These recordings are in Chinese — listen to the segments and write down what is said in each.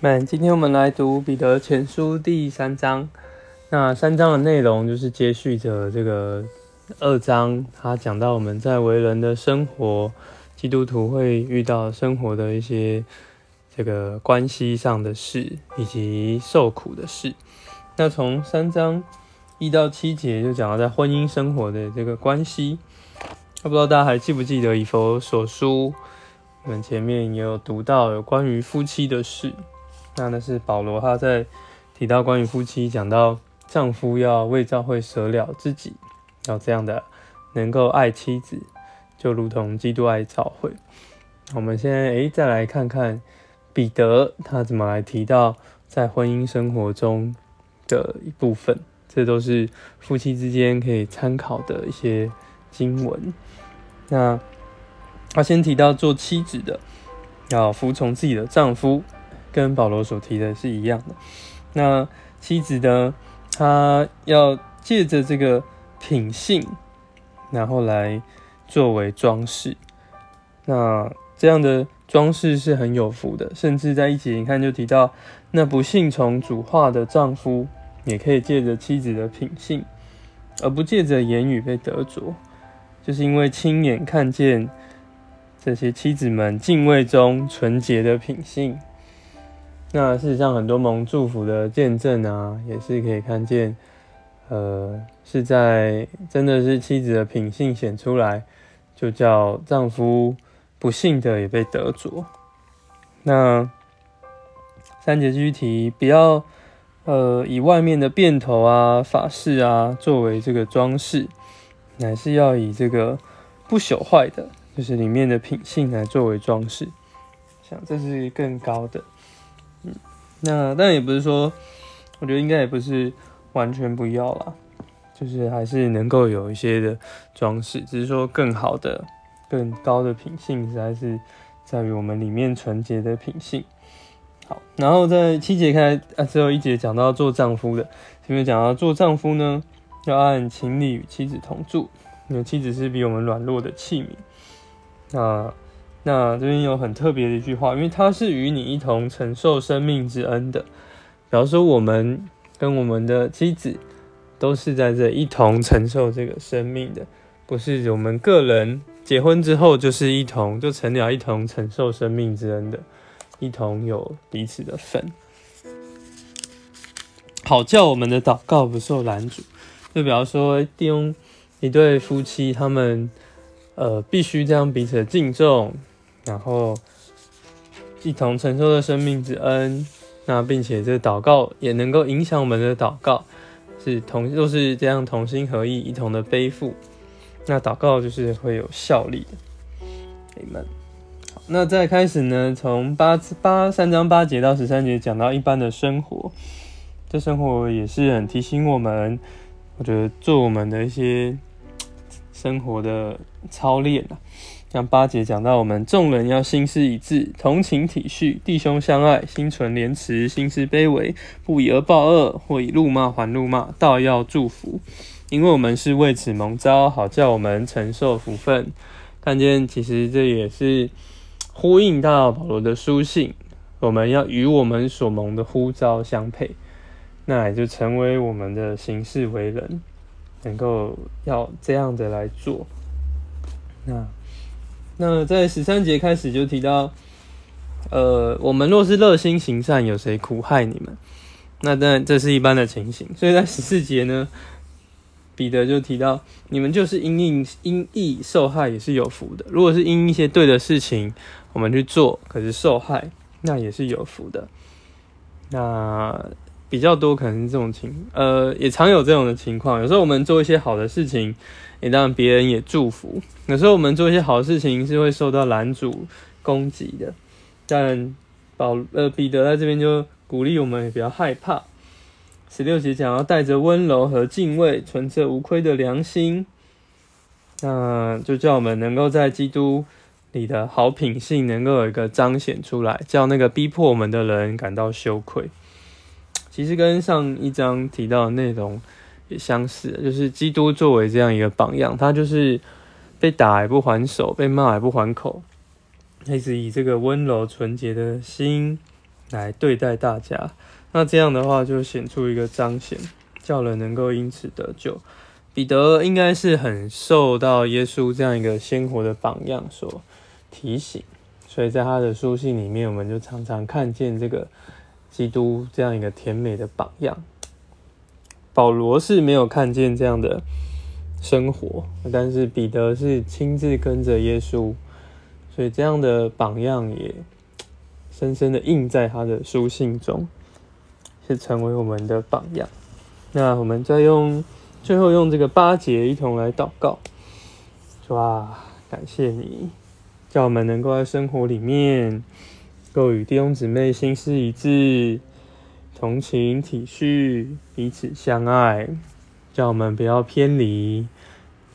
那今天我们来读彼得前书第三章。那三章的内容就是接续着这个二章，他讲到我们在为人的生活，基督徒会遇到生活的一些这个关系上的事，以及受苦的事。那从三章一到七节就讲到在婚姻生活的这个关系。不知道大家还记不记得以佛所书，我们前面也有读到有关于夫妻的事。那那是保罗他在提到关于夫妻，讲到丈夫要为教会舍了自己，要这样的能够爱妻子，就如同基督爱教会。我们现在诶再来看看彼得他怎么来提到在婚姻生活中的一部分，这都是夫妻之间可以参考的一些经文。那他先提到做妻子的要服从自己的丈夫，跟保罗所提的是一样的。那妻子呢，她要借着这个品性，然后来作为装饰。那这样的装饰是很有福的，甚至在一起你看就提到，那不信从主话的丈夫，也可以借着妻子的品性，而不借着言语被得着。就是因为亲眼看见这些妻子们敬畏中纯洁的品性，那事实上很多蒙祝福的见证啊，也是可以看见，呃，是在真的是妻子的品性显出来，就叫丈夫不幸的也被得着。那三节继续提，不要呃以外面的辫头啊、发饰啊作为这个装饰。乃是要以这个不朽坏的，就是里面的品性来作为装饰，想这是更高的。嗯，那但也不是说，我觉得应该也不是完全不要啦，就是还是能够有一些的装饰，只是说更好的、更高的品性，实在是在于我们里面纯洁的品性。好，然后在七节开啊，最后一节讲到做丈夫的，前面讲到做丈夫呢。要按情理与妻子同住，因为妻子是比我们软弱的器皿。那那这边有很特别的一句话，因为他是与你一同承受生命之恩的。比方说，我们跟我们的妻子都是在这一同承受这个生命的，不是我们个人结婚之后就是一同就成了一同承受生命之恩的，一同有彼此的份，好叫我们的祷告不受拦阻。就比方说，弟兄一对夫妻，他们呃必须这样彼此的敬重，然后一同承受的生命之恩，那并且这祷告也能够影响我们的祷告，是同都是这样同心合意，一同的背负，那祷告就是会有效力的。Amen。好，那再开始呢，从八八三章八节到十三节讲到一般的生活，这生活也是很提醒我们。我觉得做我们的一些生活的操练啊，像八节讲到，我们众人要心思一致，同情体恤，弟兄相爱，心存廉耻，心思卑微，不以恶报恶，或以怒骂还怒骂，倒要祝福，因为我们是为此蒙召，好叫我们承受福分。看见，其实这也是呼应到保罗的书信，我们要与我们所蒙的呼召相配。那也就成为我们的行事为人，能够要这样的来做。那那在十三节开始就提到，呃，我们若是热心行善，有谁苦害你们？那当然这是一般的情形。所以在十四节呢，彼得就提到，你们就是因应因义受害也是有福的。如果是因一些对的事情我们去做，可是受害，那也是有福的。那。比较多可能是这种情，呃，也常有这种的情况。有时候我们做一些好的事情，也让别人也祝福；有时候我们做一些好事情是会受到拦阻、攻击的。但保呃彼得在这边就鼓励我们，也不要害怕。十六节讲要带着温柔和敬畏，存着无愧的良心，那就叫我们能够在基督里的好品性能够有一个彰显出来，叫那个逼迫我们的人感到羞愧。其实跟上一章提到的内容也相似，就是基督作为这样一个榜样，他就是被打也不还手，被骂也不还口，一直以这个温柔纯洁的心来对待大家。那这样的话，就显出一个彰显，叫人能够因此得救。彼得应该是很受到耶稣这样一个鲜活的榜样所提醒，所以在他的书信里面，我们就常常看见这个基督这样一个甜美的榜样。保罗是没有看见这样的生活，但是彼得是亲自跟着耶稣，所以这样的榜样也深深的印在他的书信中。是成为我们的榜样。那我们再用最后用这个八节一同来祷告，说啊，感谢你，叫我们能够在生活里面，够与弟兄姊妹心思一致，同情体恤，彼此相爱，叫我们不要偏离，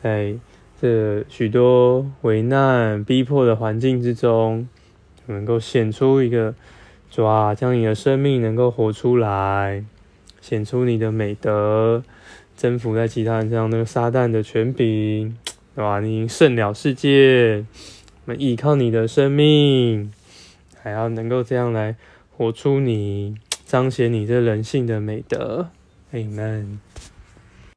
在这许多危难逼迫的环境之中，能够显出一个。主啊，将你的生命能够活出来，显出你的美德，征服在其他人身上那个撒旦的权柄，对吧？你已经胜了世界，我们依靠你的生命，还要能够这样来活出你，彰显你这人性的美德。Amen。